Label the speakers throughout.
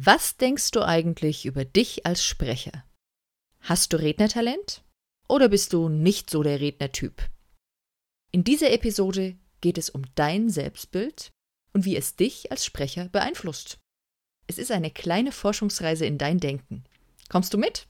Speaker 1: Was denkst du eigentlich über dich als Sprecher? Hast du Rednertalent? Oder bist du nicht so der Rednertyp? In dieser Episode geht es um dein Selbstbild und wie es dich als Sprecher beeinflusst. Es ist eine kleine Forschungsreise in dein Denken. Kommst du mit?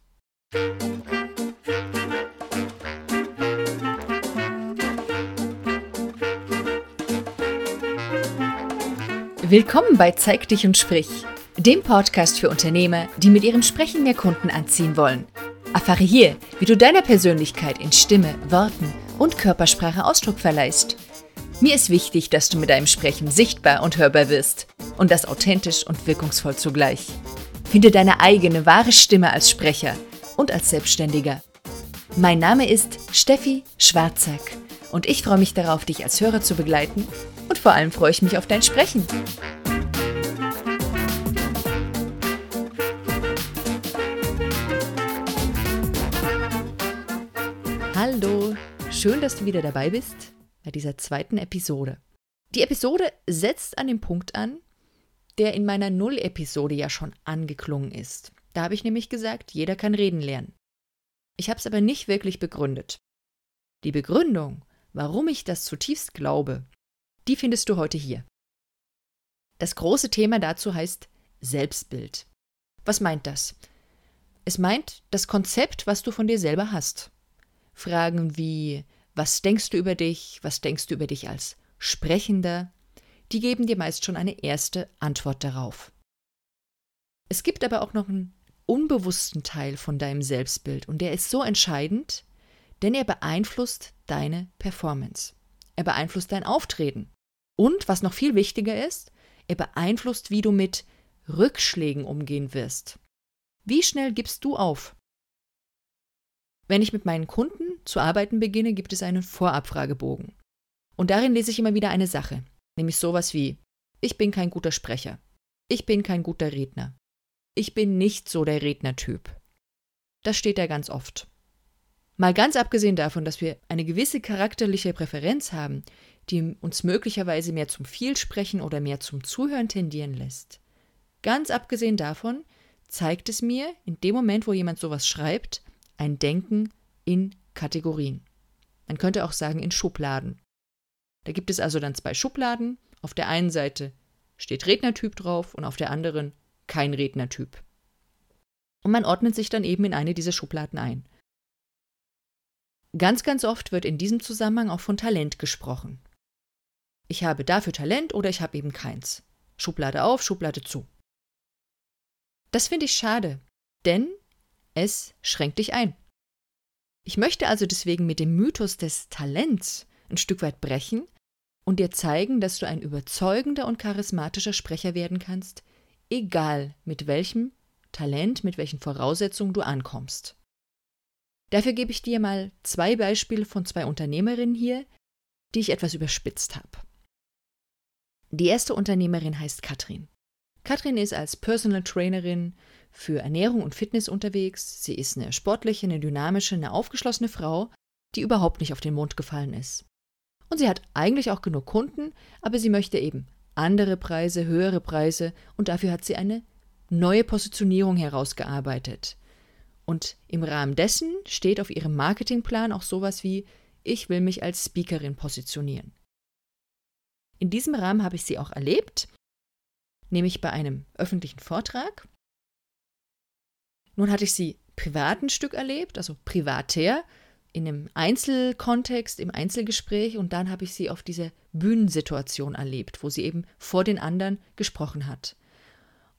Speaker 1: Willkommen bei Zeig dich und sprich dem Podcast für Unternehmer, die mit ihrem Sprechen mehr Kunden anziehen wollen. Erfahre hier, wie du deiner Persönlichkeit in Stimme, Worten und Körpersprache Ausdruck verleihst. Mir ist wichtig, dass du mit deinem Sprechen sichtbar und hörbar wirst und das authentisch und wirkungsvoll zugleich. Finde deine eigene wahre Stimme als Sprecher und als Selbstständiger. Mein Name ist Steffi Schwarzack und ich freue mich darauf, dich als Hörer zu begleiten und vor allem freue ich mich auf dein Sprechen. Schön, dass du wieder dabei bist bei dieser zweiten Episode. Die Episode setzt an den Punkt an, der in meiner Null-Episode ja schon angeklungen ist. Da habe ich nämlich gesagt, jeder kann reden lernen. Ich habe es aber nicht wirklich begründet. Die Begründung, warum ich das zutiefst glaube, die findest du heute hier. Das große Thema dazu heißt Selbstbild. Was meint das? Es meint das Konzept, was du von dir selber hast. Fragen wie Was denkst du über dich? Was denkst du über dich als Sprechender? Die geben dir meist schon eine erste Antwort darauf. Es gibt aber auch noch einen unbewussten Teil von deinem Selbstbild und der ist so entscheidend, denn er beeinflusst deine Performance. Er beeinflusst dein Auftreten. Und was noch viel wichtiger ist, er beeinflusst, wie du mit Rückschlägen umgehen wirst. Wie schnell gibst du auf? Wenn ich mit meinen Kunden zu arbeiten beginne, gibt es einen Vorabfragebogen. Und darin lese ich immer wieder eine Sache, nämlich sowas wie Ich bin kein guter Sprecher. Ich bin kein guter Redner. Ich bin nicht so der Rednertyp. Das steht da ganz oft. Mal ganz abgesehen davon, dass wir eine gewisse charakterliche Präferenz haben, die uns möglicherweise mehr zum Vielsprechen oder mehr zum Zuhören tendieren lässt. Ganz abgesehen davon zeigt es mir, in dem Moment, wo jemand sowas schreibt, ein Denken in Kategorien. Man könnte auch sagen in Schubladen. Da gibt es also dann zwei Schubladen. Auf der einen Seite steht Rednertyp drauf und auf der anderen kein Rednertyp. Und man ordnet sich dann eben in eine dieser Schubladen ein. Ganz, ganz oft wird in diesem Zusammenhang auch von Talent gesprochen. Ich habe dafür Talent oder ich habe eben keins. Schublade auf, Schublade zu. Das finde ich schade, denn es schränkt dich ein. Ich möchte also deswegen mit dem Mythos des Talents ein Stück weit brechen und dir zeigen, dass du ein überzeugender und charismatischer Sprecher werden kannst, egal mit welchem Talent, mit welchen Voraussetzungen du ankommst. Dafür gebe ich dir mal zwei Beispiele von zwei Unternehmerinnen hier, die ich etwas überspitzt habe. Die erste Unternehmerin heißt Katrin. Katrin ist als Personal Trainerin für Ernährung und Fitness unterwegs. Sie ist eine sportliche, eine dynamische, eine aufgeschlossene Frau, die überhaupt nicht auf den Mond gefallen ist. Und sie hat eigentlich auch genug Kunden, aber sie möchte eben andere Preise, höhere Preise und dafür hat sie eine neue Positionierung herausgearbeitet. Und im Rahmen dessen steht auf ihrem Marketingplan auch sowas wie ich will mich als Speakerin positionieren. In diesem Rahmen habe ich sie auch erlebt, nämlich bei einem öffentlichen Vortrag. Nun hatte ich sie privat ein Stück erlebt, also privater, in einem Einzelkontext, im Einzelgespräch und dann habe ich sie auf dieser Bühnensituation erlebt, wo sie eben vor den anderen gesprochen hat.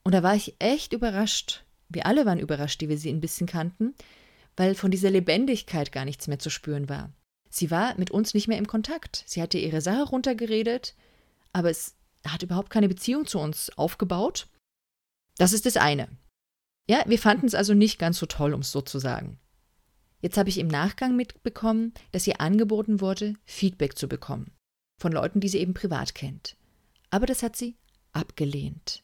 Speaker 1: Und da war ich echt überrascht. Wir alle waren überrascht, die wir sie ein bisschen kannten, weil von dieser Lebendigkeit gar nichts mehr zu spüren war. Sie war mit uns nicht mehr im Kontakt. Sie hatte ihre Sache runtergeredet, aber es hat überhaupt keine Beziehung zu uns aufgebaut. Das ist das eine. Ja, wir fanden es also nicht ganz so toll, um es so zu sagen. Jetzt habe ich im Nachgang mitbekommen, dass ihr angeboten wurde, Feedback zu bekommen. Von Leuten, die sie eben privat kennt. Aber das hat sie abgelehnt.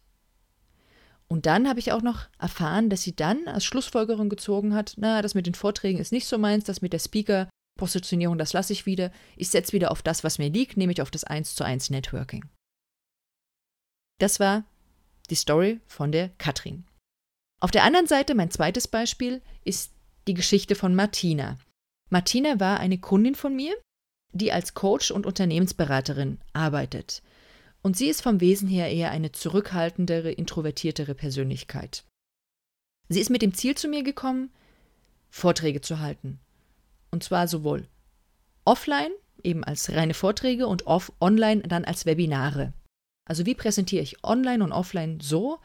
Speaker 1: Und dann habe ich auch noch erfahren, dass sie dann als Schlussfolgerung gezogen hat, na, das mit den Vorträgen ist nicht so meins, das mit der Speaker-Positionierung, das lasse ich wieder. Ich setze wieder auf das, was mir liegt, nämlich auf das 1 zu 1 Networking. Das war die Story von der Katrin. Auf der anderen Seite, mein zweites Beispiel, ist die Geschichte von Martina. Martina war eine Kundin von mir, die als Coach und Unternehmensberaterin arbeitet. Und sie ist vom Wesen her eher eine zurückhaltendere, introvertiertere Persönlichkeit. Sie ist mit dem Ziel zu mir gekommen, Vorträge zu halten. Und zwar sowohl offline, eben als reine Vorträge, und off online dann als Webinare. Also wie präsentiere ich online und offline so,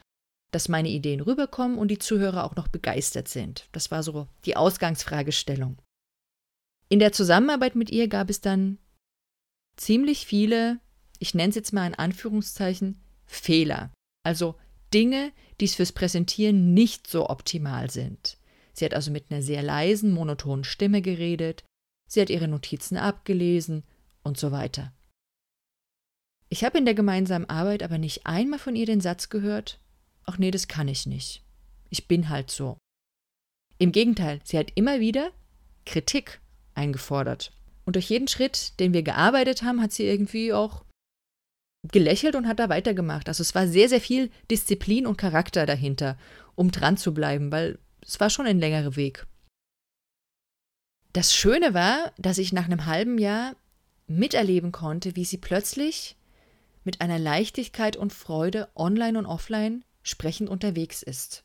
Speaker 1: dass meine Ideen rüberkommen und die Zuhörer auch noch begeistert sind. Das war so die Ausgangsfragestellung. In der Zusammenarbeit mit ihr gab es dann ziemlich viele, ich nenne es jetzt mal in Anführungszeichen, Fehler. Also Dinge, die es fürs Präsentieren nicht so optimal sind. Sie hat also mit einer sehr leisen, monotonen Stimme geredet, sie hat ihre Notizen abgelesen und so weiter. Ich habe in der gemeinsamen Arbeit aber nicht einmal von ihr den Satz gehört, ach nee, das kann ich nicht. Ich bin halt so. Im Gegenteil, sie hat immer wieder Kritik eingefordert. Und durch jeden Schritt, den wir gearbeitet haben, hat sie irgendwie auch gelächelt und hat da weitergemacht. Also es war sehr, sehr viel Disziplin und Charakter dahinter, um dran zu bleiben, weil es war schon ein längerer Weg. Das Schöne war, dass ich nach einem halben Jahr miterleben konnte, wie sie plötzlich mit einer Leichtigkeit und Freude online und offline sprechend unterwegs ist.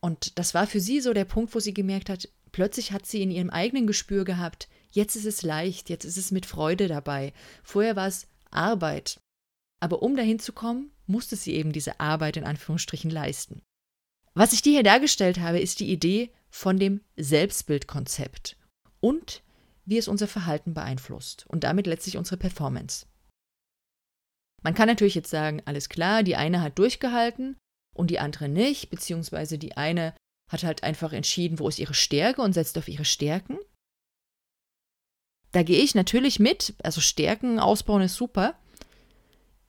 Speaker 1: Und das war für sie so der Punkt, wo sie gemerkt hat, plötzlich hat sie in ihrem eigenen Gespür gehabt, jetzt ist es leicht, jetzt ist es mit Freude dabei. Vorher war es Arbeit. Aber um dahin zu kommen, musste sie eben diese Arbeit in Anführungsstrichen leisten. Was ich dir hier dargestellt habe, ist die Idee von dem Selbstbildkonzept und wie es unser Verhalten beeinflusst und damit letztlich unsere Performance. Man kann natürlich jetzt sagen, alles klar, die eine hat durchgehalten und die andere nicht, beziehungsweise die eine hat halt einfach entschieden, wo ist ihre Stärke und setzt auf ihre Stärken. Da gehe ich natürlich mit, also Stärken ausbauen ist super.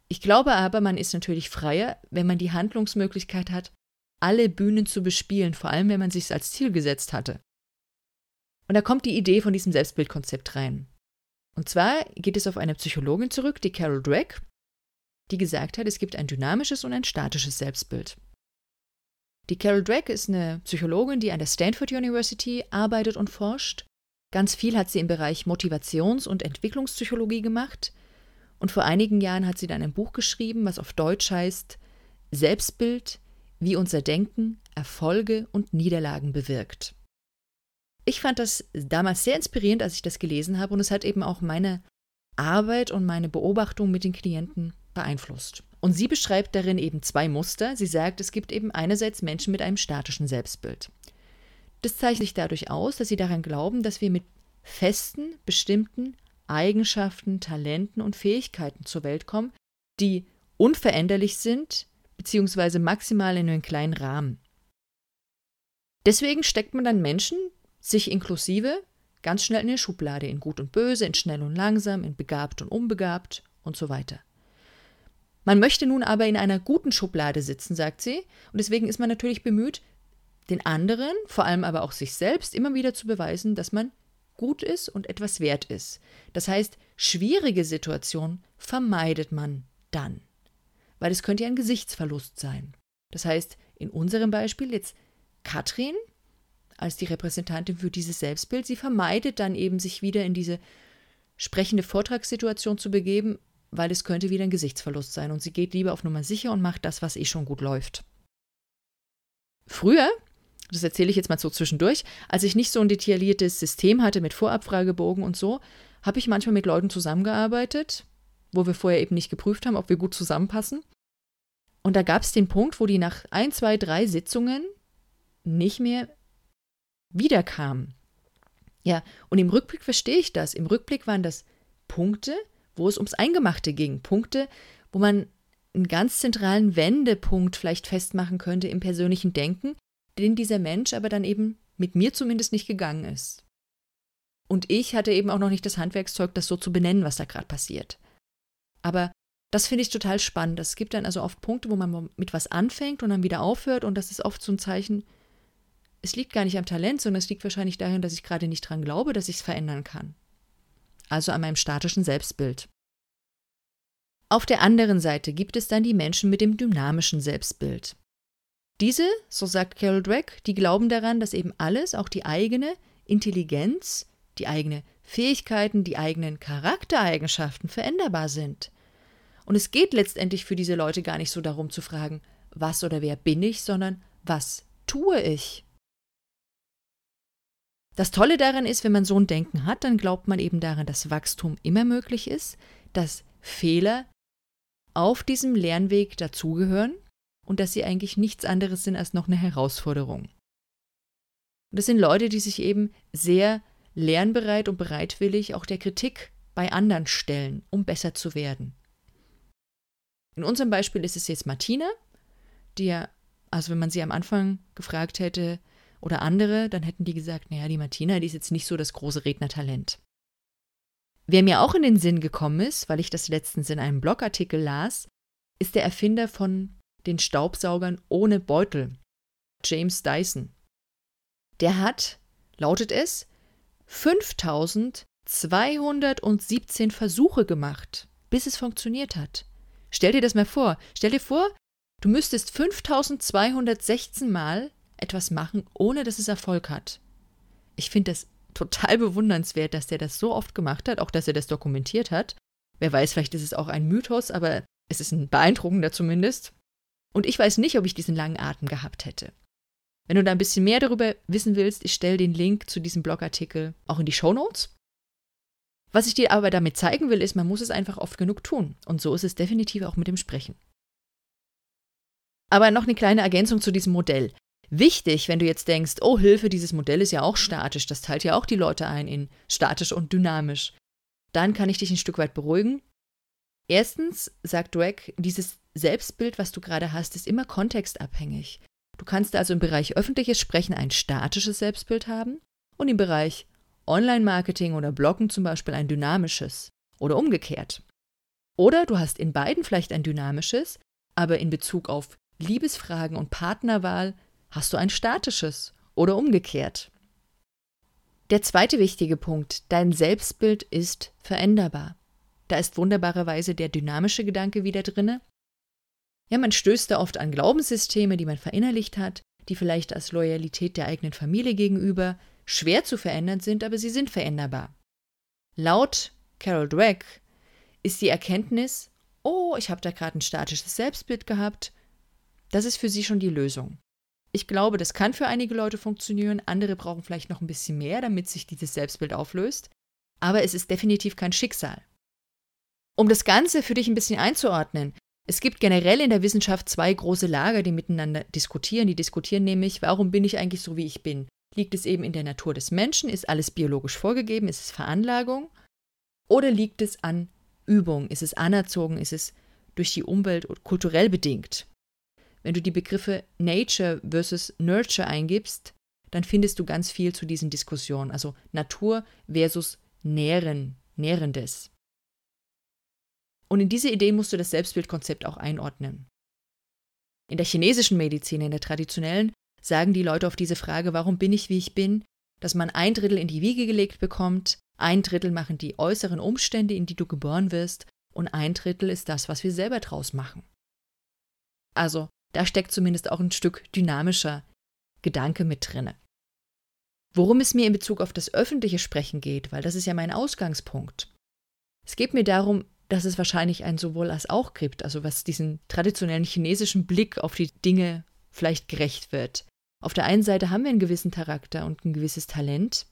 Speaker 1: Ich glaube aber, man ist natürlich freier, wenn man die Handlungsmöglichkeit hat, alle Bühnen zu bespielen, vor allem wenn man sich als Ziel gesetzt hatte. Und da kommt die Idee von diesem Selbstbildkonzept rein. Und zwar geht es auf eine Psychologin zurück, die Carol Drake, die gesagt hat, es gibt ein dynamisches und ein statisches Selbstbild. Die Carol Drake ist eine Psychologin, die an der Stanford University arbeitet und forscht. Ganz viel hat sie im Bereich Motivations- und Entwicklungspsychologie gemacht. Und vor einigen Jahren hat sie dann ein Buch geschrieben, was auf Deutsch heißt Selbstbild, wie unser Denken Erfolge und Niederlagen bewirkt. Ich fand das damals sehr inspirierend, als ich das gelesen habe, und es hat eben auch meine Arbeit und meine Beobachtung mit den Klienten beeinflusst. Und sie beschreibt darin eben zwei Muster. Sie sagt, es gibt eben einerseits Menschen mit einem statischen Selbstbild. Das zeichnet sich dadurch aus, dass sie daran glauben, dass wir mit festen, bestimmten Eigenschaften, Talenten und Fähigkeiten zur Welt kommen, die unveränderlich sind, beziehungsweise maximal in einem kleinen Rahmen. Deswegen steckt man dann Menschen, sich inklusive, ganz schnell in eine Schublade, in gut und böse, in schnell und langsam, in begabt und unbegabt und so weiter. Man möchte nun aber in einer guten Schublade sitzen, sagt sie, und deswegen ist man natürlich bemüht, den anderen, vor allem aber auch sich selbst, immer wieder zu beweisen, dass man gut ist und etwas wert ist. Das heißt, schwierige Situationen vermeidet man dann, weil es könnte ja ein Gesichtsverlust sein. Das heißt, in unserem Beispiel jetzt Katrin als die Repräsentantin für dieses Selbstbild, sie vermeidet dann eben, sich wieder in diese sprechende Vortragssituation zu begeben, weil es könnte wieder ein Gesichtsverlust sein und sie geht lieber auf Nummer sicher und macht das, was eh schon gut läuft. Früher, das erzähle ich jetzt mal so zwischendurch, als ich nicht so ein detailliertes System hatte mit Vorabfragebogen und so, habe ich manchmal mit Leuten zusammengearbeitet, wo wir vorher eben nicht geprüft haben, ob wir gut zusammenpassen. Und da gab es den Punkt, wo die nach ein, zwei, drei Sitzungen nicht mehr wiederkamen. Ja, und im Rückblick verstehe ich das. Im Rückblick waren das Punkte, wo es ums Eingemachte ging. Punkte, wo man einen ganz zentralen Wendepunkt vielleicht festmachen könnte im persönlichen Denken, den dieser Mensch aber dann eben mit mir zumindest nicht gegangen ist. Und ich hatte eben auch noch nicht das Handwerkszeug, das so zu benennen, was da gerade passiert. Aber das finde ich total spannend. Es gibt dann also oft Punkte, wo man mit was anfängt und dann wieder aufhört und das ist oft so ein Zeichen, es liegt gar nicht am Talent, sondern es liegt wahrscheinlich darin, dass ich gerade nicht dran glaube, dass ich es verändern kann also an meinem statischen Selbstbild. Auf der anderen Seite gibt es dann die Menschen mit dem dynamischen Selbstbild. Diese, so sagt Carol Dweck, die glauben daran, dass eben alles, auch die eigene Intelligenz, die eigene Fähigkeiten, die eigenen Charaktereigenschaften veränderbar sind. Und es geht letztendlich für diese Leute gar nicht so darum zu fragen, was oder wer bin ich, sondern was tue ich? Das Tolle daran ist, wenn man so ein Denken hat, dann glaubt man eben daran, dass Wachstum immer möglich ist, dass Fehler auf diesem Lernweg dazugehören und dass sie eigentlich nichts anderes sind als noch eine Herausforderung. Und das sind Leute, die sich eben sehr lernbereit und bereitwillig auch der Kritik bei anderen stellen, um besser zu werden. In unserem Beispiel ist es jetzt Martina, die ja, also wenn man sie am Anfang gefragt hätte oder andere, dann hätten die gesagt, naja, die Martina, die ist jetzt nicht so das große Rednertalent. Wer mir auch in den Sinn gekommen ist, weil ich das letztens in einem Blogartikel las, ist der Erfinder von den Staubsaugern ohne Beutel, James Dyson. Der hat, lautet es, 5217 Versuche gemacht, bis es funktioniert hat. Stell dir das mal vor. Stell dir vor, du müsstest 5216 Mal etwas machen, ohne dass es Erfolg hat. Ich finde das total bewundernswert, dass der das so oft gemacht hat, auch dass er das dokumentiert hat. Wer weiß, vielleicht ist es auch ein Mythos, aber es ist ein beeindruckender zumindest. Und ich weiß nicht, ob ich diesen langen Atem gehabt hätte. Wenn du da ein bisschen mehr darüber wissen willst, ich stelle den Link zu diesem Blogartikel auch in die Show Notes. Was ich dir aber damit zeigen will, ist, man muss es einfach oft genug tun. Und so ist es definitiv auch mit dem Sprechen. Aber noch eine kleine Ergänzung zu diesem Modell. Wichtig, wenn du jetzt denkst, oh Hilfe, dieses Modell ist ja auch statisch, das teilt ja auch die Leute ein in statisch und dynamisch. Dann kann ich dich ein Stück weit beruhigen. Erstens, sagt Dweck, dieses Selbstbild, was du gerade hast, ist immer kontextabhängig. Du kannst also im Bereich öffentliches Sprechen ein statisches Selbstbild haben und im Bereich Online-Marketing oder Bloggen zum Beispiel ein dynamisches oder umgekehrt. Oder du hast in beiden vielleicht ein dynamisches, aber in Bezug auf Liebesfragen und Partnerwahl hast du ein statisches oder umgekehrt. Der zweite wichtige Punkt, dein Selbstbild ist veränderbar. Da ist wunderbarerweise der dynamische Gedanke wieder drinne. Ja, man stößt da oft an Glaubenssysteme, die man verinnerlicht hat, die vielleicht als Loyalität der eigenen Familie gegenüber schwer zu verändern sind, aber sie sind veränderbar. Laut Carol Dweck ist die Erkenntnis, oh, ich habe da gerade ein statisches Selbstbild gehabt, das ist für sie schon die Lösung. Ich glaube, das kann für einige Leute funktionieren, andere brauchen vielleicht noch ein bisschen mehr, damit sich dieses Selbstbild auflöst, aber es ist definitiv kein Schicksal. Um das Ganze für dich ein bisschen einzuordnen, es gibt generell in der Wissenschaft zwei große Lager, die miteinander diskutieren. Die diskutieren nämlich, warum bin ich eigentlich so, wie ich bin? Liegt es eben in der Natur des Menschen? Ist alles biologisch vorgegeben? Ist es Veranlagung? Oder liegt es an Übung? Ist es anerzogen? Ist es durch die Umwelt kulturell bedingt? Wenn du die Begriffe Nature versus Nurture eingibst, dann findest du ganz viel zu diesen Diskussionen, also Natur versus Nähren, Nährendes. Und in diese Idee musst du das Selbstbildkonzept auch einordnen. In der chinesischen Medizin, in der traditionellen, sagen die Leute auf diese Frage, warum bin ich, wie ich bin, dass man ein Drittel in die Wiege gelegt bekommt, ein Drittel machen die äußeren Umstände, in die du geboren wirst, und ein Drittel ist das, was wir selber draus machen. Also da steckt zumindest auch ein Stück dynamischer Gedanke mit drinne. Worum es mir in Bezug auf das öffentliche Sprechen geht, weil das ist ja mein Ausgangspunkt. Es geht mir darum, dass es wahrscheinlich ein sowohl als auch gibt, also was diesen traditionellen chinesischen Blick auf die Dinge vielleicht gerecht wird. Auf der einen Seite haben wir einen gewissen Charakter und ein gewisses Talent,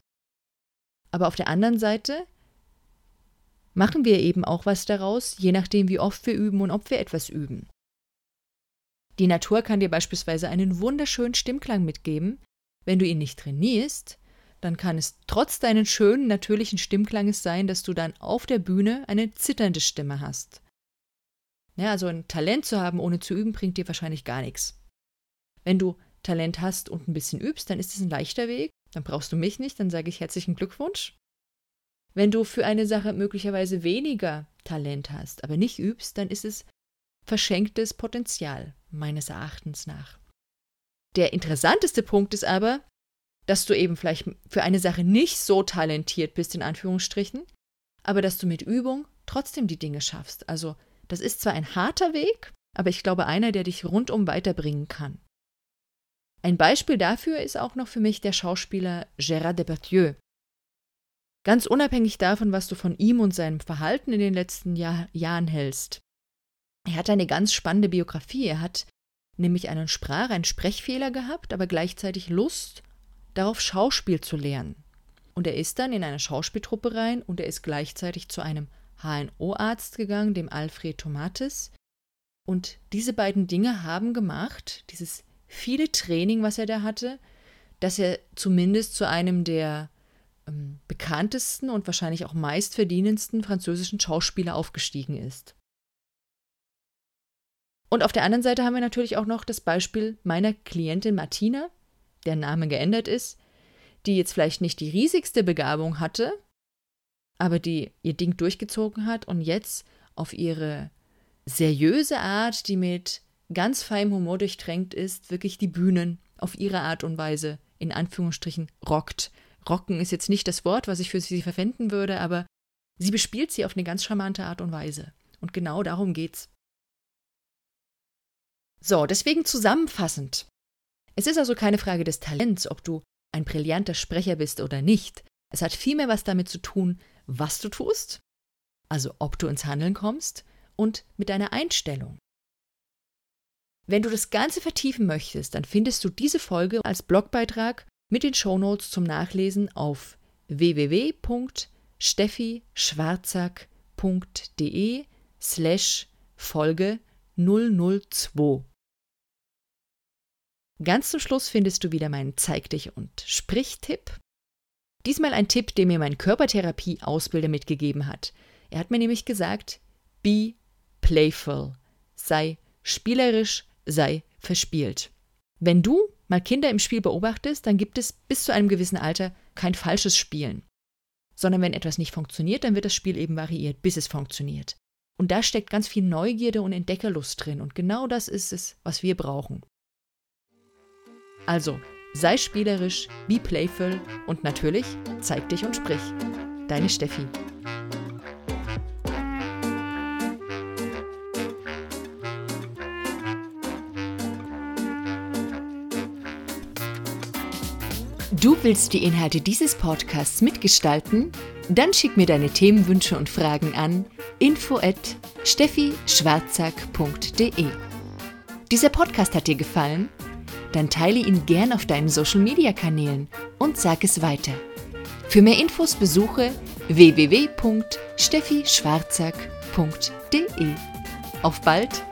Speaker 1: aber auf der anderen Seite machen wir eben auch was daraus, je nachdem, wie oft wir üben und ob wir etwas üben. Die Natur kann dir beispielsweise einen wunderschönen Stimmklang mitgeben. Wenn du ihn nicht trainierst, dann kann es trotz deines schönen, natürlichen Stimmklanges sein, dass du dann auf der Bühne eine zitternde Stimme hast. Ja, also ein Talent zu haben, ohne zu üben, bringt dir wahrscheinlich gar nichts. Wenn du Talent hast und ein bisschen übst, dann ist es ein leichter Weg. Dann brauchst du mich nicht, dann sage ich herzlichen Glückwunsch. Wenn du für eine Sache möglicherweise weniger Talent hast, aber nicht übst, dann ist es verschenktes Potenzial, meines Erachtens nach. Der interessanteste Punkt ist aber, dass du eben vielleicht für eine Sache nicht so talentiert bist, in Anführungsstrichen, aber dass du mit Übung trotzdem die Dinge schaffst. Also Das ist zwar ein harter Weg, aber ich glaube einer, der dich rundum weiterbringen kann. Ein Beispiel dafür ist auch noch für mich der Schauspieler Gérard Depardieu. Ganz unabhängig davon, was du von ihm und seinem Verhalten in den letzten Jahr Jahren hältst. Er hat eine ganz spannende Biografie. Er hat nämlich einen Sprach-, einen Sprechfehler gehabt, aber gleichzeitig Lust darauf, Schauspiel zu lernen. Und er ist dann in eine Schauspieltruppe rein und er ist gleichzeitig zu einem HNO-Arzt gegangen, dem Alfred Tomatis. Und diese beiden Dinge haben gemacht, dieses viele Training, was er da hatte, dass er zumindest zu einem der ähm, bekanntesten und wahrscheinlich auch meistverdienendsten französischen Schauspieler aufgestiegen ist. Und auf der anderen Seite haben wir natürlich auch noch das Beispiel meiner Klientin Martina, der Name geändert ist, die jetzt vielleicht nicht die riesigste Begabung hatte, aber die ihr Ding durchgezogen hat und jetzt auf ihre seriöse Art, die mit ganz feinem Humor durchtränkt ist, wirklich die Bühnen auf ihre Art und Weise in Anführungsstrichen rockt. Rocken ist jetzt nicht das Wort, was ich für sie verwenden würde, aber sie bespielt sie auf eine ganz charmante Art und Weise. Und genau darum geht's. So, deswegen zusammenfassend. Es ist also keine Frage des Talents, ob du ein brillanter Sprecher bist oder nicht. Es hat vielmehr was damit zu tun, was du tust, also ob du ins Handeln kommst und mit deiner Einstellung. Wenn du das Ganze vertiefen möchtest, dann findest du diese Folge als Blogbeitrag mit den Shownotes zum Nachlesen auf www.steffischwarzack.de slash Folge 002. Ganz zum Schluss findest du wieder meinen Zeig dich und Sprich-Tipp. Diesmal ein Tipp, den mir mein Körpertherapie-Ausbilder mitgegeben hat. Er hat mir nämlich gesagt, be playful, sei spielerisch, sei verspielt. Wenn du mal Kinder im Spiel beobachtest, dann gibt es bis zu einem gewissen Alter kein falsches Spielen. Sondern wenn etwas nicht funktioniert, dann wird das Spiel eben variiert, bis es funktioniert. Und da steckt ganz viel Neugierde und Entdeckerlust drin. Und genau das ist es, was wir brauchen. Also, sei spielerisch, be playful und natürlich zeig dich und sprich. Deine Steffi. Du willst die Inhalte dieses Podcasts mitgestalten? Dann schick mir deine Themenwünsche und Fragen an info at steffischwarzack.de. Dieser Podcast hat dir gefallen? Dann teile ihn gern auf deinen Social Media Kanälen und sag es weiter. Für mehr Infos besuche www.steffischwarzack.de. Auf bald!